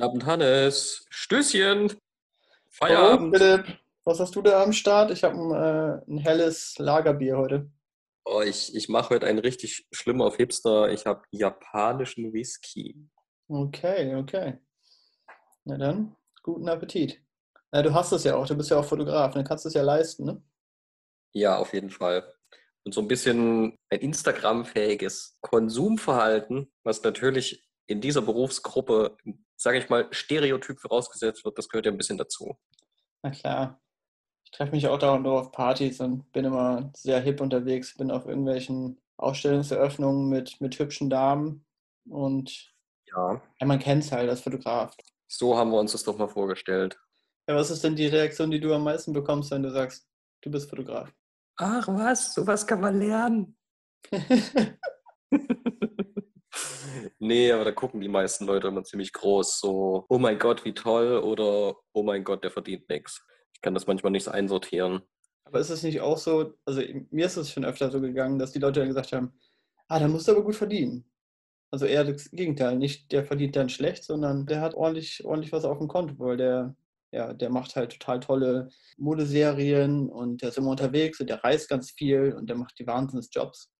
Guten Abend, Hannes. Stößchen. Feierabend. Hallo, Philipp. Was hast du da am Start? Ich habe ein, äh, ein, helles Lagerbier heute. Oh, ich ich mache heute einen richtig schlimmen auf Hipster. Ich habe japanischen Whisky. Okay, okay. Na dann, guten Appetit. Ja, du hast es ja auch, du bist ja auch Fotograf, dann kannst du es ja leisten, ne? Ja, auf jeden Fall. Und so ein bisschen ein Instagram-fähiges Konsumverhalten, was natürlich in dieser Berufsgruppe, sage ich mal, Stereotyp vorausgesetzt wird, das gehört ja ein bisschen dazu. Na klar. Ich treffe mich auch da und auf Partys und bin immer sehr hip unterwegs, bin auf irgendwelchen Ausstellungseröffnungen mit, mit hübschen Damen und ja. ja man kennt es halt als Fotograf. So haben wir uns das doch mal vorgestellt. Ja, was ist denn die Reaktion, die du am meisten bekommst, wenn du sagst, du bist Fotograf? Ach was, sowas kann man lernen. Nee, aber da gucken die meisten Leute immer ziemlich groß. So, oh mein Gott, wie toll oder oh mein Gott, der verdient nichts. Ich kann das manchmal nicht so einsortieren. Aber ist es nicht auch so, also mir ist es schon öfter so gegangen, dass die Leute dann gesagt haben, ah, da musst du aber gut verdienen. Also eher das Gegenteil, nicht der verdient dann schlecht, sondern der hat ordentlich, ordentlich was auf dem Konto, weil der, ja, der macht halt total tolle Modeserien und der ist immer unterwegs und der reist ganz viel und der macht die Wahnsinnsjobs.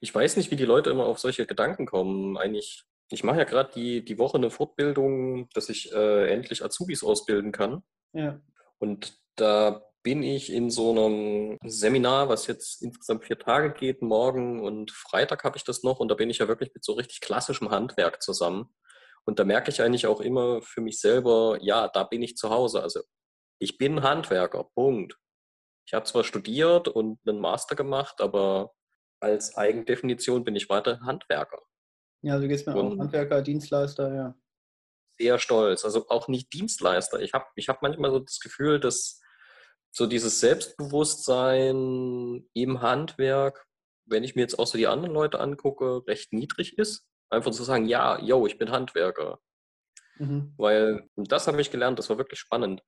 Ich weiß nicht, wie die Leute immer auf solche Gedanken kommen. Eigentlich, ich mache ja gerade die, die Woche eine Fortbildung, dass ich äh, endlich Azubis ausbilden kann. Ja. Und da bin ich in so einem Seminar, was jetzt insgesamt vier Tage geht. Morgen und Freitag habe ich das noch. Und da bin ich ja wirklich mit so richtig klassischem Handwerk zusammen. Und da merke ich eigentlich auch immer für mich selber, ja, da bin ich zu Hause. Also ich bin Handwerker, Punkt. Ich habe zwar studiert und einen Master gemacht, aber als Eigendefinition bin ich weiter Handwerker. Ja, du gehst mir auch Handwerker, Dienstleister, ja. Sehr stolz. Also auch nicht Dienstleister. Ich habe ich hab manchmal so das Gefühl, dass so dieses Selbstbewusstsein im Handwerk, wenn ich mir jetzt auch so die anderen Leute angucke, recht niedrig ist. Einfach zu sagen, ja, yo, ich bin Handwerker. Mhm. Weil das habe ich gelernt, das war wirklich spannend.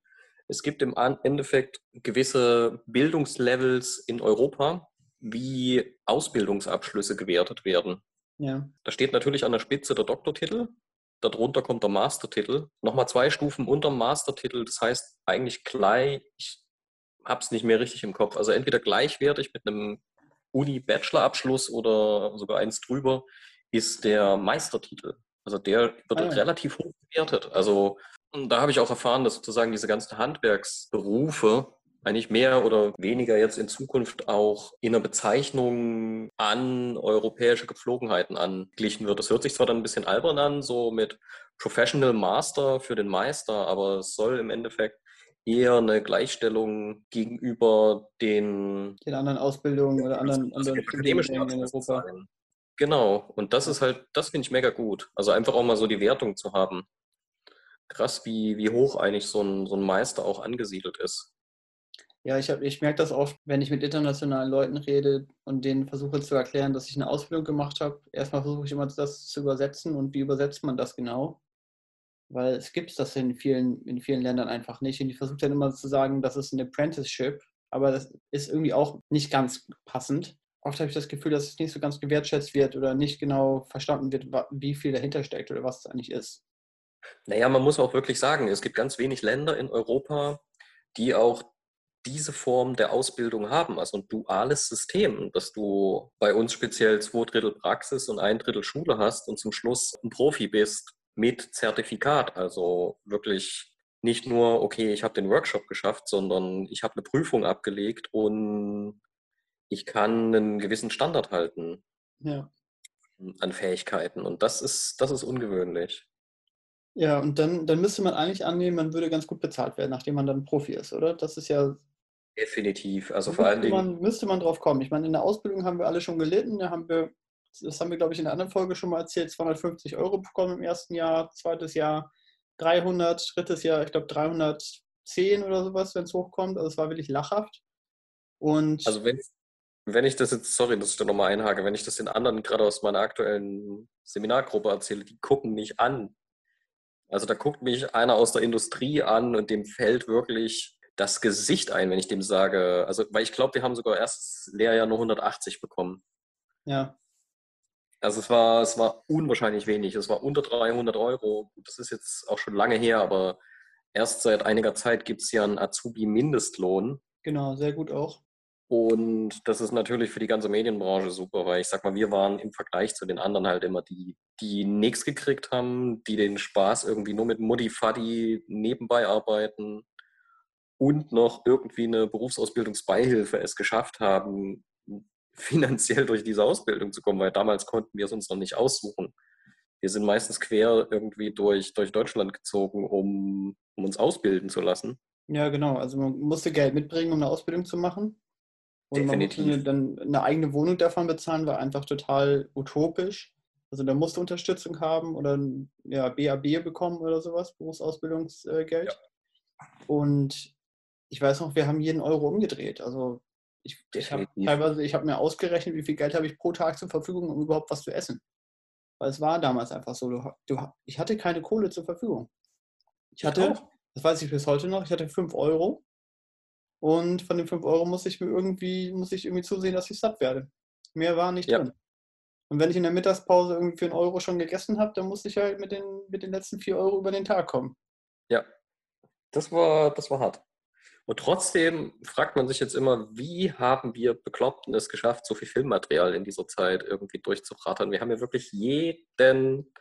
Es gibt im Endeffekt gewisse Bildungslevels in Europa, wie Ausbildungsabschlüsse gewertet werden. Ja. Da steht natürlich an der Spitze der Doktortitel, darunter kommt der Mastertitel, nochmal zwei Stufen unter dem Mastertitel, das heißt eigentlich gleich, ich habe es nicht mehr richtig im Kopf, also entweder gleichwertig mit einem Uni-Bachelor-Abschluss oder sogar eins drüber, ist der Meistertitel. Also der wird ah, ja. relativ hoch bewertet. Also da habe ich auch erfahren, dass sozusagen diese ganzen Handwerksberufe eigentlich mehr oder weniger jetzt in Zukunft auch in der Bezeichnung an europäische Gepflogenheiten angeglichen wird. Das hört sich zwar dann ein bisschen albern an, so mit Professional Master für den Meister, aber es soll im Endeffekt eher eine Gleichstellung gegenüber den, den anderen Ausbildungen oder anderen, anderen akademischen in Europa. Sein. Genau, und das ist halt, das finde ich mega gut. Also einfach auch mal so die Wertung zu haben. Krass, wie, wie hoch eigentlich so ein, so ein Meister auch angesiedelt ist. Ja, ich, ich merke das oft, wenn ich mit internationalen Leuten rede und denen versuche zu erklären, dass ich eine Ausbildung gemacht habe. Erstmal versuche ich immer das zu übersetzen und wie übersetzt man das genau? Weil es gibt das in vielen, in vielen Ländern einfach nicht. Und ich versuche dann immer zu sagen, das ist ein Apprenticeship, aber das ist irgendwie auch nicht ganz passend. Oft habe ich das Gefühl, dass es nicht so ganz gewertschätzt wird oder nicht genau verstanden wird, wie viel dahinter steckt oder was es eigentlich ist. Naja, man muss auch wirklich sagen, es gibt ganz wenig Länder in Europa, die auch diese Form der Ausbildung haben, also ein duales System, dass du bei uns speziell zwei Drittel Praxis und ein Drittel Schule hast und zum Schluss ein Profi bist mit Zertifikat, also wirklich nicht nur, okay, ich habe den Workshop geschafft, sondern ich habe eine Prüfung abgelegt und ich kann einen gewissen Standard halten ja. an Fähigkeiten. Und das ist, das ist ungewöhnlich. Ja, und dann, dann müsste man eigentlich annehmen, man würde ganz gut bezahlt werden, nachdem man dann Profi ist, oder? Das ist ja Definitiv. Also vor allen Dingen. Man, müsste man drauf kommen. Ich meine, in der Ausbildung haben wir alle schon gelitten. Da haben wir, das haben wir, glaube ich, in der anderen Folge schon mal erzählt, 250 Euro bekommen im ersten Jahr, zweites Jahr 300, drittes Jahr, ich glaube, 310 oder sowas, wenn es hochkommt. Also es war wirklich lachhaft. Und also wenn, wenn ich das jetzt, sorry, dass ich da nochmal einhake, wenn ich das den anderen gerade aus meiner aktuellen Seminargruppe erzähle, die gucken mich an. Also da guckt mich einer aus der Industrie an und dem fällt wirklich das Gesicht ein, wenn ich dem sage, also, weil ich glaube, wir haben sogar erstes Lehrjahr nur 180 bekommen. Ja. Also es war, es war unwahrscheinlich wenig. Es war unter 300 Euro. Das ist jetzt auch schon lange her, aber erst seit einiger Zeit gibt es ja einen Azubi-Mindestlohn. Genau, sehr gut auch. Und das ist natürlich für die ganze Medienbranche super, weil ich sag mal, wir waren im Vergleich zu den anderen halt immer die, die nichts gekriegt haben, die den Spaß irgendwie nur mit Mutti Faddy nebenbei arbeiten und noch irgendwie eine Berufsausbildungsbeihilfe es geschafft haben, finanziell durch diese Ausbildung zu kommen, weil damals konnten wir es uns noch nicht aussuchen. Wir sind meistens quer irgendwie durch, durch Deutschland gezogen, um, um uns ausbilden zu lassen. Ja, genau. Also man musste Geld mitbringen, um eine Ausbildung zu machen. Und Definitiv. man musste dann eine eigene Wohnung davon bezahlen, war einfach total utopisch. Also da musste Unterstützung haben oder ja, BAB bekommen oder sowas, Berufsausbildungsgeld. Ja. Und ich weiß noch, wir haben jeden Euro umgedreht. Also ich, ich habe teilweise, ich habe mir ausgerechnet, wie viel Geld habe ich pro Tag zur Verfügung, um überhaupt was zu essen. Weil es war damals einfach so, du, du, ich hatte keine Kohle zur Verfügung. Ich hatte, das weiß ich bis heute noch, ich hatte 5 Euro und von den 5 Euro muss ich mir irgendwie, muss ich irgendwie zusehen, dass ich satt werde. Mehr war nicht ja. drin. Und wenn ich in der Mittagspause irgendwie für einen Euro schon gegessen habe, dann musste ich halt mit den, mit den letzten 4 Euro über den Tag kommen. Ja, das war, das war hart. Und trotzdem fragt man sich jetzt immer, wie haben wir Bekloppten es geschafft, so viel Filmmaterial in dieser Zeit irgendwie durchzurattern? Wir haben ja wirklich jeden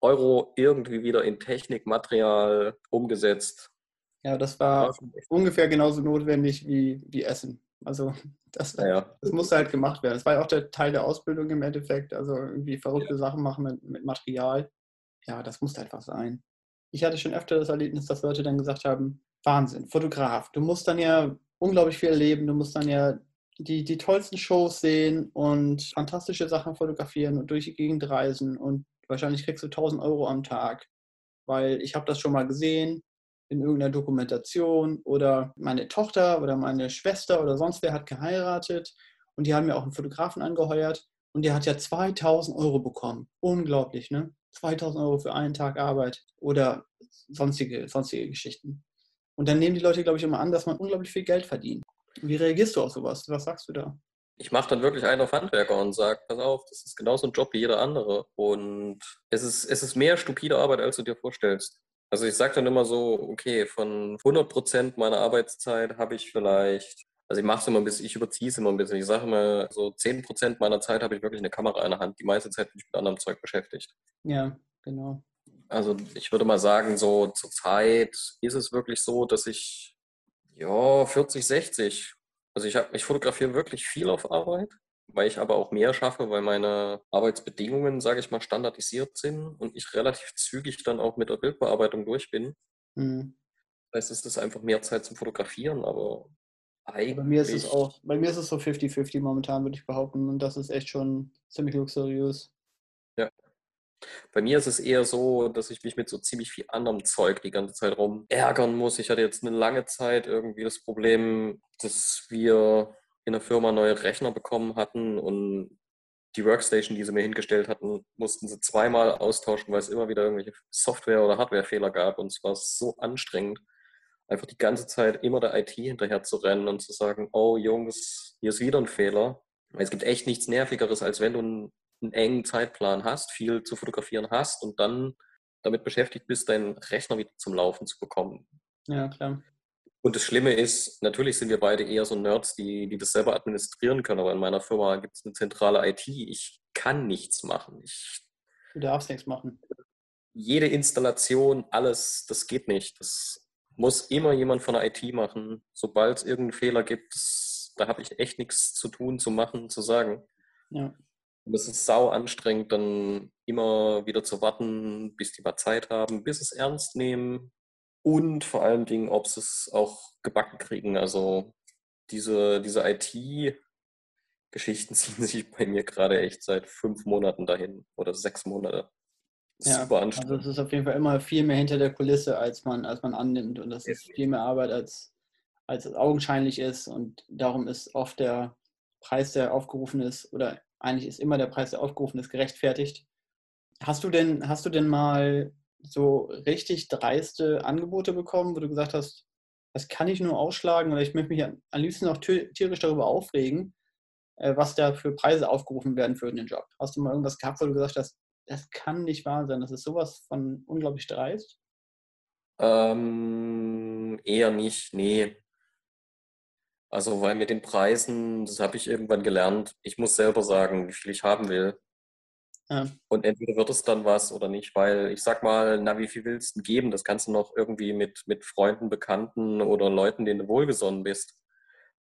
Euro irgendwie wieder in Technikmaterial umgesetzt. Ja, das war ungefähr genauso notwendig wie, wie Essen. Also das, ja. das musste halt gemacht werden. Das war ja auch der Teil der Ausbildung im Endeffekt. Also irgendwie verrückte ja. Sachen machen mit, mit Material. Ja, das musste einfach sein. Ich hatte schon öfter das Erlebnis, dass Leute dann gesagt haben, Wahnsinn, Fotograf. Du musst dann ja unglaublich viel erleben. Du musst dann ja die, die tollsten Shows sehen und fantastische Sachen fotografieren und durch die Gegend reisen. Und wahrscheinlich kriegst du 1000 Euro am Tag, weil ich habe das schon mal gesehen in irgendeiner Dokumentation oder meine Tochter oder meine Schwester oder sonst wer hat geheiratet und die haben mir auch einen Fotografen angeheuert und der hat ja 2000 Euro bekommen. Unglaublich, ne? 2000 Euro für einen Tag Arbeit oder sonstige, sonstige Geschichten. Und dann nehmen die Leute, glaube ich, immer an, dass man unglaublich viel Geld verdient. Wie reagierst du auf sowas? Was sagst du da? Ich mache dann wirklich einen auf Handwerker und sage, pass auf, das ist genauso ein Job wie jeder andere. Und es ist, es ist mehr stupide Arbeit, als du dir vorstellst. Also ich sage dann immer so, okay, von 100 Prozent meiner Arbeitszeit habe ich vielleicht, also ich mache es immer ein bisschen, ich überziehe es immer ein bisschen. Ich sage immer, so 10 Prozent meiner Zeit habe ich wirklich eine Kamera in der Hand. Die meiste Zeit bin ich mit anderem Zeug beschäftigt. Ja, genau. Also ich würde mal sagen, so zur Zeit ist es wirklich so, dass ich, ja, 40, 60. Also ich, hab, ich fotografiere wirklich viel auf Arbeit, weil ich aber auch mehr schaffe, weil meine Arbeitsbedingungen, sage ich mal, standardisiert sind und ich relativ zügig dann auch mit der Bildbearbeitung durch bin. Mhm. Das heißt, es ist einfach mehr Zeit zum Fotografieren, aber eigentlich. Bei mir ist es auch, bei mir ist es so 50-50 momentan, würde ich behaupten. Und das ist echt schon ziemlich luxuriös. Ja. Bei mir ist es eher so, dass ich mich mit so ziemlich viel anderem Zeug die ganze Zeit rum ärgern muss. Ich hatte jetzt eine lange Zeit irgendwie das Problem, dass wir in der Firma neue Rechner bekommen hatten und die Workstation, die sie mir hingestellt hatten, mussten sie zweimal austauschen, weil es immer wieder irgendwelche Software- oder Hardwarefehler gab und es war so anstrengend, einfach die ganze Zeit immer der IT hinterher zu rennen und zu sagen, oh Jungs, hier ist wieder ein Fehler. Es gibt echt nichts Nervigeres, als wenn du einen einen engen Zeitplan hast, viel zu fotografieren hast und dann damit beschäftigt bist, deinen Rechner wieder zum Laufen zu bekommen. Ja, klar. Und das Schlimme ist, natürlich sind wir beide eher so Nerds, die, die das selber administrieren können, aber in meiner Firma gibt es eine zentrale IT. Ich kann nichts machen. Ich, du darfst nichts machen. Jede Installation, alles, das geht nicht. Das muss immer jemand von der IT machen. Sobald es irgendeinen Fehler gibt, das, da habe ich echt nichts zu tun, zu machen, zu sagen. Ja. Und es ist sau anstrengend, dann immer wieder zu warten, bis die mal Zeit haben, bis es ernst nehmen und vor allen Dingen, ob sie es auch gebacken kriegen. Also diese, diese IT-Geschichten ziehen sich bei mir gerade echt seit fünf Monaten dahin oder sechs Monate. Ja, Super anstrengend. Also es ist auf jeden Fall immer viel mehr hinter der Kulisse, als man, als man annimmt. Und das ist viel mehr Arbeit, als, als es augenscheinlich ist. Und darum ist oft der Preis, der aufgerufen ist, oder eigentlich ist immer der Preis, der aufgerufen ist, gerechtfertigt. Hast du denn, hast du denn mal so richtig dreiste Angebote bekommen, wo du gesagt hast, das kann ich nur ausschlagen oder ich möchte mich am liebsten auch tierisch darüber aufregen, äh, was da für Preise aufgerufen werden für den Job. Hast du mal irgendwas gehabt, wo du gesagt hast, das kann nicht wahr sein, das ist sowas von unglaublich dreist? Ähm, eher nicht, nee. Also, weil mit den Preisen, das habe ich irgendwann gelernt, ich muss selber sagen, wie viel ich haben will. Und entweder wird es dann was oder nicht, weil ich sag mal, na, wie viel willst du geben? Das kannst du noch irgendwie mit, mit Freunden, Bekannten oder Leuten, denen du wohlgesonnen bist,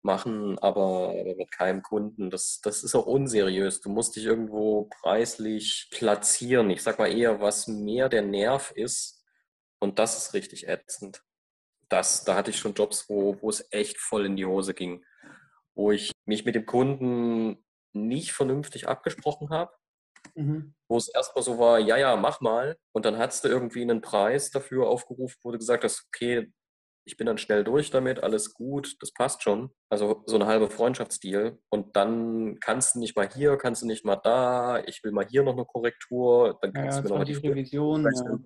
machen, aber mit keinem Kunden. Das, das ist auch unseriös. Du musst dich irgendwo preislich platzieren. Ich sag mal eher, was mehr der Nerv ist. Und das ist richtig ätzend. Das, da hatte ich schon Jobs, wo, wo es echt voll in die Hose ging, wo ich mich mit dem Kunden nicht vernünftig abgesprochen habe Mhm. Wo es erstmal so war, ja, ja, mach mal. Und dann hattest du irgendwie einen Preis dafür aufgerufen, wo du gesagt hast, okay, ich bin dann schnell durch damit, alles gut, das passt schon. Also so eine halbe Freundschaftsdeal. Und dann kannst du nicht mal hier, kannst du nicht mal da, ich will mal hier noch eine Korrektur, dann kannst ja, du mir noch mal die Revision. Ja.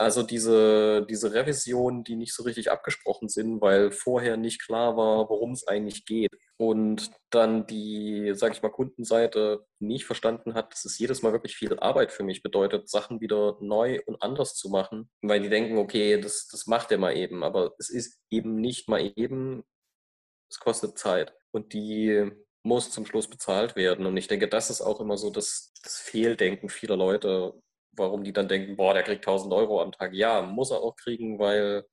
Also diese, diese Revisionen, die nicht so richtig abgesprochen sind, weil vorher nicht klar war, worum es eigentlich geht. Und dann die, sage ich mal, Kundenseite nicht verstanden hat, dass es jedes Mal wirklich viel Arbeit für mich bedeutet, Sachen wieder neu und anders zu machen. Weil die denken, okay, das, das macht er mal eben. Aber es ist eben nicht mal eben, es kostet Zeit. Und die muss zum Schluss bezahlt werden. Und ich denke, das ist auch immer so das, das Fehldenken vieler Leute, warum die dann denken, boah, der kriegt 1000 Euro am Tag. Ja, muss er auch kriegen, weil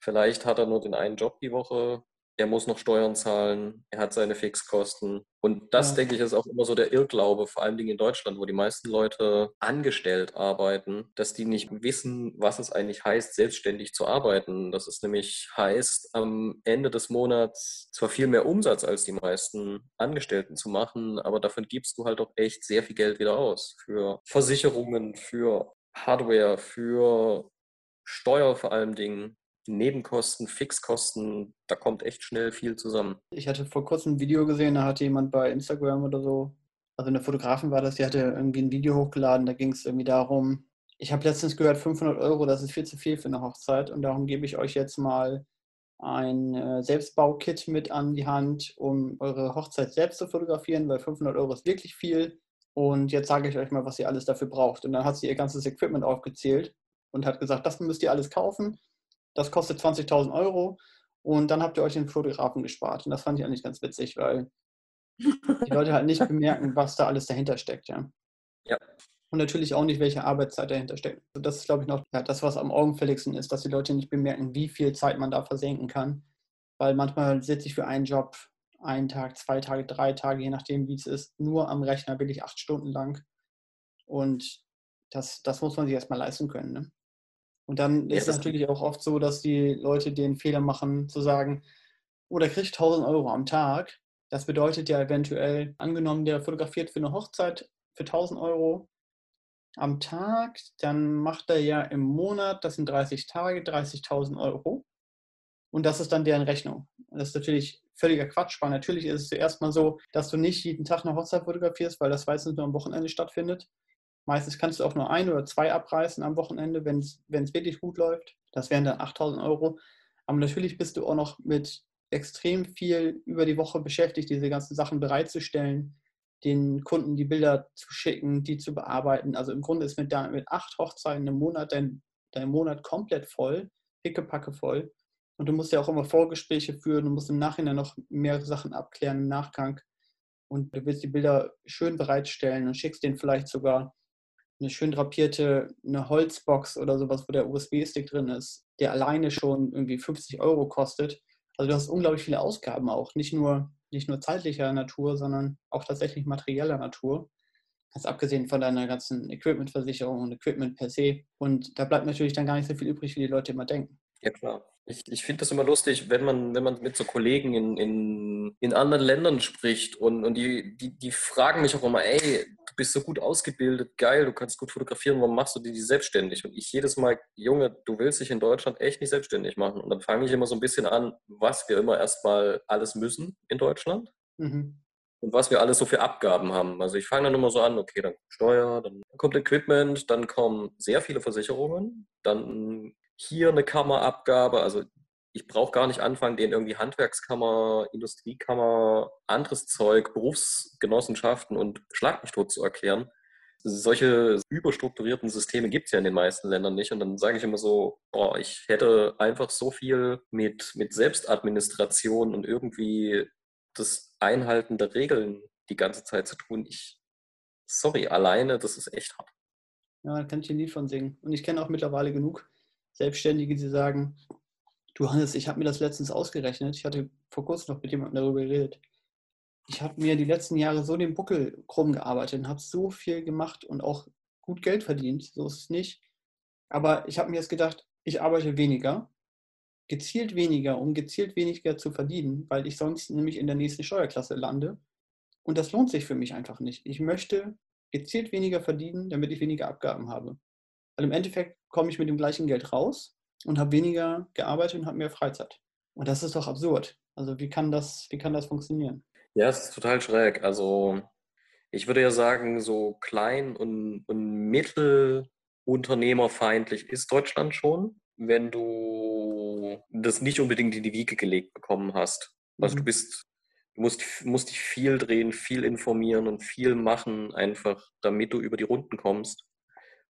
vielleicht hat er nur den einen Job die Woche, er muss noch Steuern zahlen, er hat seine Fixkosten. Und das, ja. denke ich, ist auch immer so der Irrglaube, vor allem in Deutschland, wo die meisten Leute angestellt arbeiten, dass die nicht wissen, was es eigentlich heißt, selbstständig zu arbeiten. Dass es nämlich heißt, am Ende des Monats zwar viel mehr Umsatz als die meisten Angestellten zu machen, aber davon gibst du halt auch echt sehr viel Geld wieder aus. Für Versicherungen, für Hardware, für Steuer vor allem Dingen. Nebenkosten, Fixkosten, da kommt echt schnell viel zusammen. Ich hatte vor kurzem ein Video gesehen, da hatte jemand bei Instagram oder so, also eine Fotografin war das, die hatte irgendwie ein Video hochgeladen, da ging es irgendwie darum, ich habe letztens gehört, 500 Euro, das ist viel zu viel für eine Hochzeit und darum gebe ich euch jetzt mal ein äh, Selbstbaukit mit an die Hand, um eure Hochzeit selbst zu fotografieren, weil 500 Euro ist wirklich viel. Und jetzt sage ich euch mal, was ihr alles dafür braucht. Und dann hat sie ihr ganzes Equipment aufgezählt und hat gesagt, das müsst ihr alles kaufen das kostet 20.000 Euro und dann habt ihr euch den Fotografen gespart. Und das fand ich eigentlich ganz witzig, weil die Leute halt nicht bemerken, was da alles dahinter steckt. Ja. ja. Und natürlich auch nicht, welche Arbeitszeit dahinter steckt. Also das ist, glaube ich, noch ja, das, was am augenfälligsten ist, dass die Leute nicht bemerken, wie viel Zeit man da versenken kann. Weil manchmal sitze ich für einen Job einen Tag, zwei Tage, drei Tage, je nachdem, wie es ist, nur am Rechner, will ich acht Stunden lang. Und das, das muss man sich erstmal leisten können. Ne? Und dann ist es natürlich auch oft so, dass die Leute den Fehler machen, zu sagen, oh, der kriegt 1000 Euro am Tag. Das bedeutet ja eventuell, angenommen, der fotografiert für eine Hochzeit für 1000 Euro am Tag, dann macht er ja im Monat, das sind 30 Tage, 30.000 Euro. Und das ist dann deren Rechnung. Das ist natürlich völliger Quatsch, weil natürlich ist es zuerst mal so, dass du nicht jeden Tag eine Hochzeit fotografierst, weil das meistens nur am Wochenende stattfindet. Meistens kannst du auch nur ein oder zwei abreißen am Wochenende, wenn es wirklich gut läuft. Das wären dann 8000 Euro. Aber natürlich bist du auch noch mit extrem viel über die Woche beschäftigt, diese ganzen Sachen bereitzustellen, den Kunden die Bilder zu schicken, die zu bearbeiten. Also im Grunde ist mit, mit acht Hochzeiten im Monat dein, dein Monat komplett voll, pickepacke voll. Und du musst ja auch immer Vorgespräche führen, du musst im Nachhinein noch mehrere Sachen abklären im Nachgang. Und du willst die Bilder schön bereitstellen und schickst denen vielleicht sogar eine schön drapierte, eine Holzbox oder sowas, wo der USB-Stick drin ist, der alleine schon irgendwie 50 Euro kostet. Also du hast unglaublich viele Ausgaben auch, nicht nur, nicht nur zeitlicher Natur, sondern auch tatsächlich materieller Natur. Ganz abgesehen von deiner ganzen Equipmentversicherung und Equipment per se. Und da bleibt natürlich dann gar nicht so viel übrig, wie die Leute immer denken. Ja, klar. Ich, ich finde das immer lustig, wenn man, wenn man mit so Kollegen in, in, in anderen Ländern spricht und, und die, die, die fragen mich auch immer, ey, du bist so gut ausgebildet, geil, du kannst gut fotografieren, warum machst du die, die selbstständig? Und ich jedes Mal, Junge, du willst dich in Deutschland echt nicht selbstständig machen. Und dann fange ich immer so ein bisschen an, was wir immer erstmal alles müssen in Deutschland. Mhm und was wir alles so für Abgaben haben. Also ich fange dann immer so an, okay, dann kommt Steuer, dann kommt Equipment, dann kommen sehr viele Versicherungen, dann hier eine Kammerabgabe. Also ich brauche gar nicht anfangen, denen irgendwie Handwerkskammer, Industriekammer, anderes Zeug, Berufsgenossenschaften und Schlag mich tot zu erklären. Solche überstrukturierten Systeme gibt es ja in den meisten Ländern nicht. Und dann sage ich immer so, boah, ich hätte einfach so viel mit, mit Selbstadministration und irgendwie das Einhalten der Regeln die ganze Zeit zu tun. Ich, sorry, alleine, das ist echt hart. Ja, da kann ich ein Lied von singen. Und ich kenne auch mittlerweile genug Selbstständige, die sagen, du Hannes, ich habe mir das letztens ausgerechnet. Ich hatte vor kurzem noch mit jemandem darüber geredet ich habe mir die letzten Jahre so den Buckel krumm gearbeitet und habe so viel gemacht und auch gut Geld verdient. So ist es nicht. Aber ich habe mir jetzt gedacht, ich arbeite weniger, gezielt weniger, um gezielt weniger zu verdienen, weil ich sonst nämlich in der nächsten Steuerklasse lande. Und das lohnt sich für mich einfach nicht. Ich möchte gezielt weniger verdienen, damit ich weniger Abgaben habe. Weil im Endeffekt komme ich mit dem gleichen Geld raus und habe weniger gearbeitet und habe mehr Freizeit. Und das ist doch absurd. Also wie kann das, wie kann das funktionieren? Ja, es ist total schräg. Also ich würde ja sagen, so klein und, und mittelunternehmerfeindlich ist Deutschland schon, wenn du das nicht unbedingt in die Wiege gelegt bekommen hast. Also mhm. du bist, du musst, musst dich viel drehen, viel informieren und viel machen, einfach damit du über die Runden kommst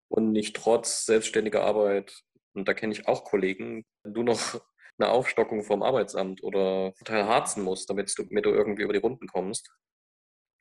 und nicht trotz selbstständiger Arbeit, und da kenne ich auch Kollegen, du noch eine Aufstockung vom Arbeitsamt oder total harzen musst, damit du, damit du irgendwie über die Runden kommst.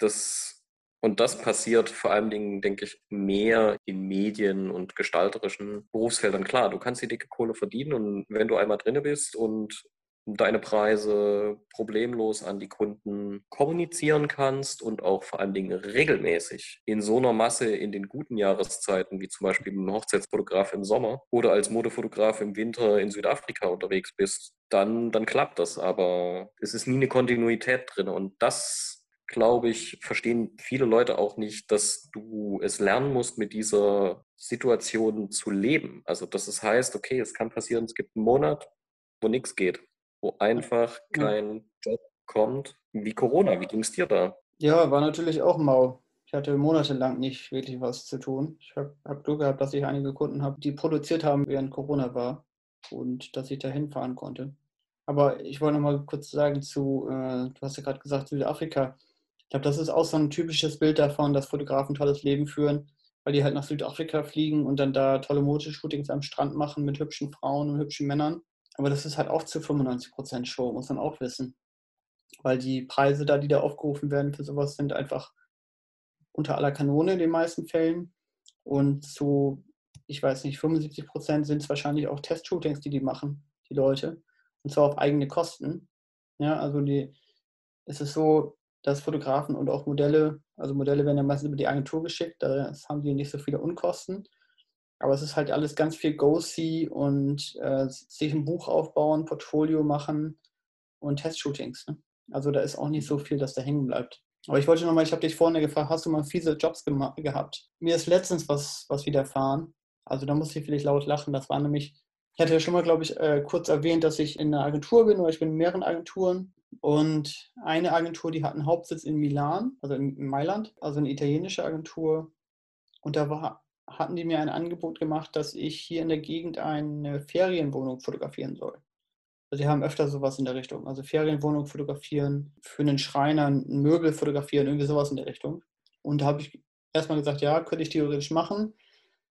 Das, und das passiert vor allen Dingen, denke ich, mehr in Medien und gestalterischen Berufsfeldern. Klar, du kannst die dicke Kohle verdienen und wenn du einmal drinne bist und deine Preise problemlos an die Kunden kommunizieren kannst und auch vor allen Dingen regelmäßig in so einer Masse in den guten Jahreszeiten, wie zum Beispiel ein Hochzeitsfotograf im Sommer oder als Modefotograf im Winter in Südafrika unterwegs bist, dann, dann klappt das. Aber es ist nie eine Kontinuität drin und das glaube ich, verstehen viele Leute auch nicht, dass du es lernen musst, mit dieser Situation zu leben. Also, dass es heißt, okay, es kann passieren, es gibt einen Monat, wo nichts geht wo einfach kein. Job kommt. Wie Corona, wie ging es dir da? Ja, war natürlich auch mau. Ich hatte monatelang nicht wirklich was zu tun. Ich habe hab Glück gehabt, dass ich einige Kunden habe, die produziert haben, während Corona war und dass ich da hinfahren konnte. Aber ich wollte noch mal kurz sagen zu, äh, du hast ja gerade gesagt, Südafrika. Ich glaube, das ist auch so ein typisches Bild davon, dass Fotografen tolles Leben führen, weil die halt nach Südafrika fliegen und dann da tolle Motoshootings am Strand machen mit hübschen Frauen und hübschen Männern. Aber das ist halt auch zu 95% Show, muss man auch wissen. Weil die Preise da, die da aufgerufen werden für sowas, sind einfach unter aller Kanone in den meisten Fällen. Und zu, ich weiß nicht, 75% sind es wahrscheinlich auch Testshootings, die die machen, die Leute. Und zwar auf eigene Kosten. Ja, also die, es ist so, dass Fotografen und auch Modelle, also Modelle werden ja meistens über die Agentur geschickt, da haben die nicht so viele Unkosten. Aber es ist halt alles ganz viel Go-See und äh, sich ein Buch aufbauen, Portfolio machen und Testshootings. Ne? Also da ist auch nicht so viel, dass da hängen bleibt. Aber ich wollte nochmal, ich habe dich vorne gefragt, hast du mal fiese Jobs gehabt? Mir ist letztens was, was widerfahren. Also da muss ich vielleicht laut lachen. Das war nämlich, ich hatte ja schon mal, glaube ich, äh, kurz erwähnt, dass ich in einer Agentur bin oder ich bin in mehreren Agenturen. Und eine Agentur, die hat einen Hauptsitz in Milan, also in Mailand, also eine italienische Agentur. Und da war hatten die mir ein Angebot gemacht, dass ich hier in der Gegend eine Ferienwohnung fotografieren soll. Also die haben öfter sowas in der Richtung. Also Ferienwohnung fotografieren, für einen Schreiner ein Möbel fotografieren, irgendwie sowas in der Richtung. Und da habe ich erstmal gesagt, ja, könnte ich theoretisch machen.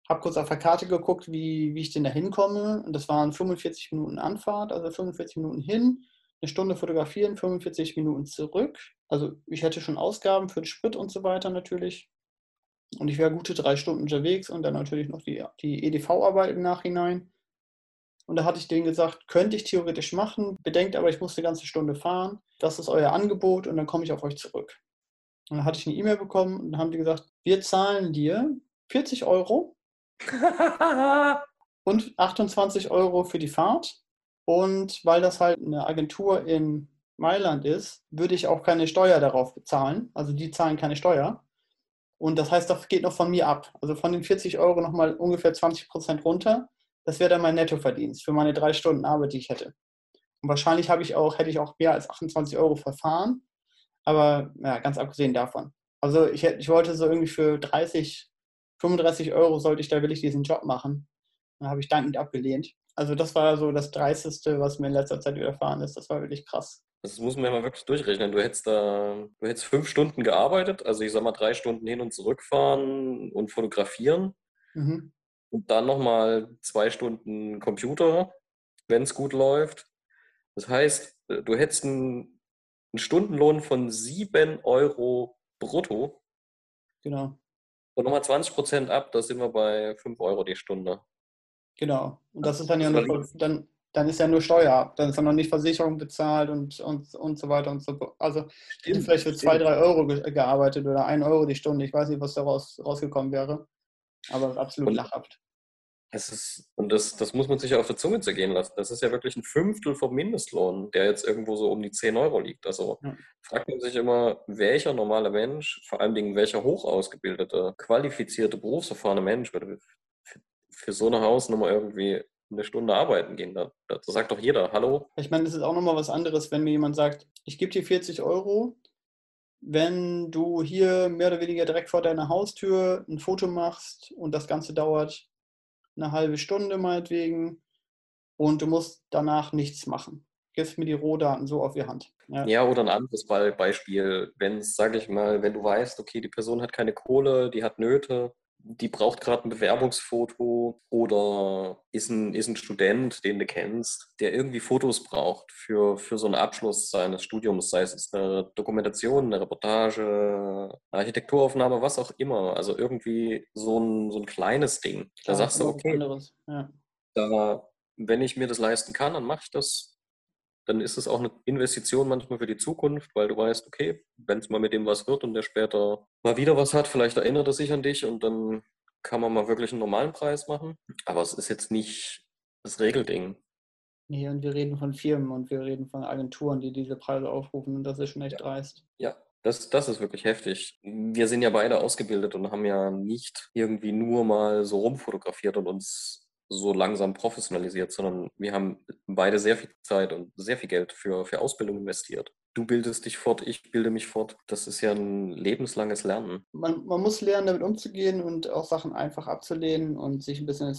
Habe kurz auf der Karte geguckt, wie, wie ich denn da hinkomme. Und das waren 45 Minuten Anfahrt, also 45 Minuten hin, eine Stunde fotografieren, 45 Minuten zurück. Also ich hätte schon Ausgaben für den Sprit und so weiter natürlich. Und ich wäre gute drei Stunden unterwegs und dann natürlich noch die, die EDV-Arbeit im Nachhinein. Und da hatte ich denen gesagt, könnte ich theoretisch machen, bedenkt aber, ich muss eine ganze Stunde fahren. Das ist euer Angebot und dann komme ich auf euch zurück. Und dann hatte ich eine E-Mail bekommen und dann haben die gesagt, wir zahlen dir 40 Euro und 28 Euro für die Fahrt. Und weil das halt eine Agentur in Mailand ist, würde ich auch keine Steuer darauf bezahlen. Also die zahlen keine Steuer. Und das heißt, das geht noch von mir ab. Also von den 40 Euro nochmal ungefähr 20 Prozent runter. Das wäre dann mein Nettoverdienst für meine drei Stunden Arbeit, die ich hätte. Und wahrscheinlich habe ich auch, hätte ich auch mehr als 28 Euro verfahren. Aber ja, ganz abgesehen davon. Also ich, ich wollte so irgendwie für 30, 35 Euro sollte ich da will ich diesen Job machen. Dann habe ich dankend abgelehnt. Also das war so das Dreisteste, was mir in letzter Zeit widerfahren ist. Das war wirklich krass. Das muss man ja mal wirklich durchrechnen. Du hättest da, du hättest fünf Stunden gearbeitet, also ich sag mal drei Stunden hin und zurück fahren und fotografieren. Mhm. Und dann nochmal zwei Stunden Computer, wenn es gut läuft. Das heißt, du hättest einen, einen Stundenlohn von sieben Euro brutto. Genau. Und nochmal 20 Prozent ab, da sind wir bei fünf Euro die Stunde. Genau. Und das ist dann ja nur, dann, dann ist ja nur Steuer ab. Dann ist ja noch nicht Versicherung bezahlt und, und, und so weiter und so fort. Also stimmt, vielleicht für zwei, drei Euro gearbeitet oder ein Euro die Stunde. Ich weiß nicht, was daraus rausgekommen wäre. Aber absolut und, lachhaft. Es ist, und das, das muss man sich ja auf der Zunge zergehen lassen. Das ist ja wirklich ein Fünftel vom Mindestlohn, der jetzt irgendwo so um die 10 Euro liegt. Also ja. fragt man sich immer, welcher normale Mensch, vor allen Dingen welcher hochausgebildete, qualifizierte, berufserfahrene Mensch würde für, für so eine Hausnummer irgendwie eine Stunde arbeiten gehen. Da, da sagt doch jeder, hallo. Ich meine, das ist auch nochmal was anderes, wenn mir jemand sagt, ich gebe dir 40 Euro, wenn du hier mehr oder weniger direkt vor deiner Haustür ein Foto machst und das Ganze dauert eine halbe Stunde meinetwegen und du musst danach nichts machen. Gibst mir die Rohdaten so auf die Hand. Ja, ja oder ein anderes Beispiel, wenn es, sage ich mal, wenn du weißt, okay, die Person hat keine Kohle, die hat Nöte, die braucht gerade ein Bewerbungsfoto oder ist ein, ist ein Student, den du kennst, der irgendwie Fotos braucht für, für so einen Abschluss seines Studiums, sei es eine Dokumentation, eine Reportage, eine Architekturaufnahme, was auch immer. Also irgendwie so ein, so ein kleines Ding. Da ja, sagst du, okay, ja. da, wenn ich mir das leisten kann, dann mache ich das dann ist es auch eine Investition manchmal für die Zukunft, weil du weißt, okay, wenn es mal mit dem was wird und der später mal wieder was hat, vielleicht erinnert er sich an dich und dann kann man mal wirklich einen normalen Preis machen. Aber es ist jetzt nicht das Regelding. Nee, und wir reden von Firmen und wir reden von Agenturen, die diese Preise aufrufen und das ist schon echt ja. dreist. Ja, das, das ist wirklich heftig. Wir sind ja beide ausgebildet und haben ja nicht irgendwie nur mal so rumfotografiert und uns so langsam professionalisiert, sondern wir haben beide sehr viel Zeit und sehr viel Geld für, für Ausbildung investiert. Du bildest dich fort, ich bilde mich fort. Das ist ja ein lebenslanges Lernen. Man, man muss lernen, damit umzugehen und auch Sachen einfach abzulehnen und sich ein bisschen,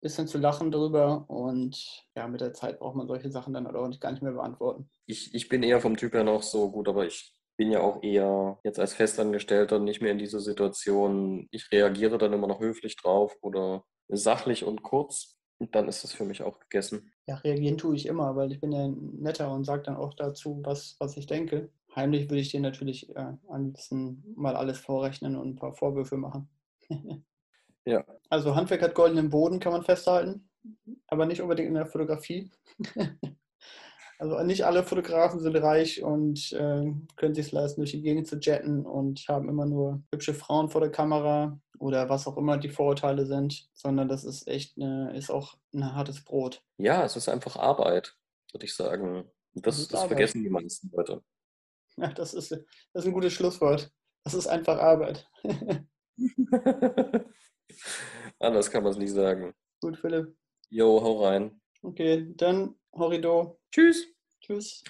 bisschen zu lachen darüber. Und ja, mit der Zeit braucht man solche Sachen dann auch nicht, gar nicht mehr beantworten. Ich, ich bin eher vom Typ her noch so gut, aber ich bin ja auch eher jetzt als Festangestellter nicht mehr in dieser Situation. Ich reagiere dann immer noch höflich drauf oder sachlich und kurz. Und dann ist es für mich auch gegessen. Ja, reagieren tue ich immer, weil ich bin ja netter und sage dann auch dazu, was, was ich denke. Heimlich würde ich dir natürlich äh, am liebsten mal alles vorrechnen und ein paar Vorwürfe machen. ja. Also Handwerk hat goldenen Boden, kann man festhalten, aber nicht unbedingt in der Fotografie. Also nicht alle Fotografen sind reich und äh, können sich leisten, durch die Gegend zu jetten und haben immer nur hübsche Frauen vor der Kamera oder was auch immer die Vorurteile sind, sondern das ist echt eine, ist auch ein hartes Brot. Ja, es ist einfach Arbeit, würde ich sagen. Das, das, das vergessen die meisten Leute. Ja, das ist, das ist ein gutes Schlusswort. Das ist einfach Arbeit. Anders kann man es nicht sagen. Gut, Philipp. Jo, hau rein. Okay, dann Horrido. Tschüss. Tschüss.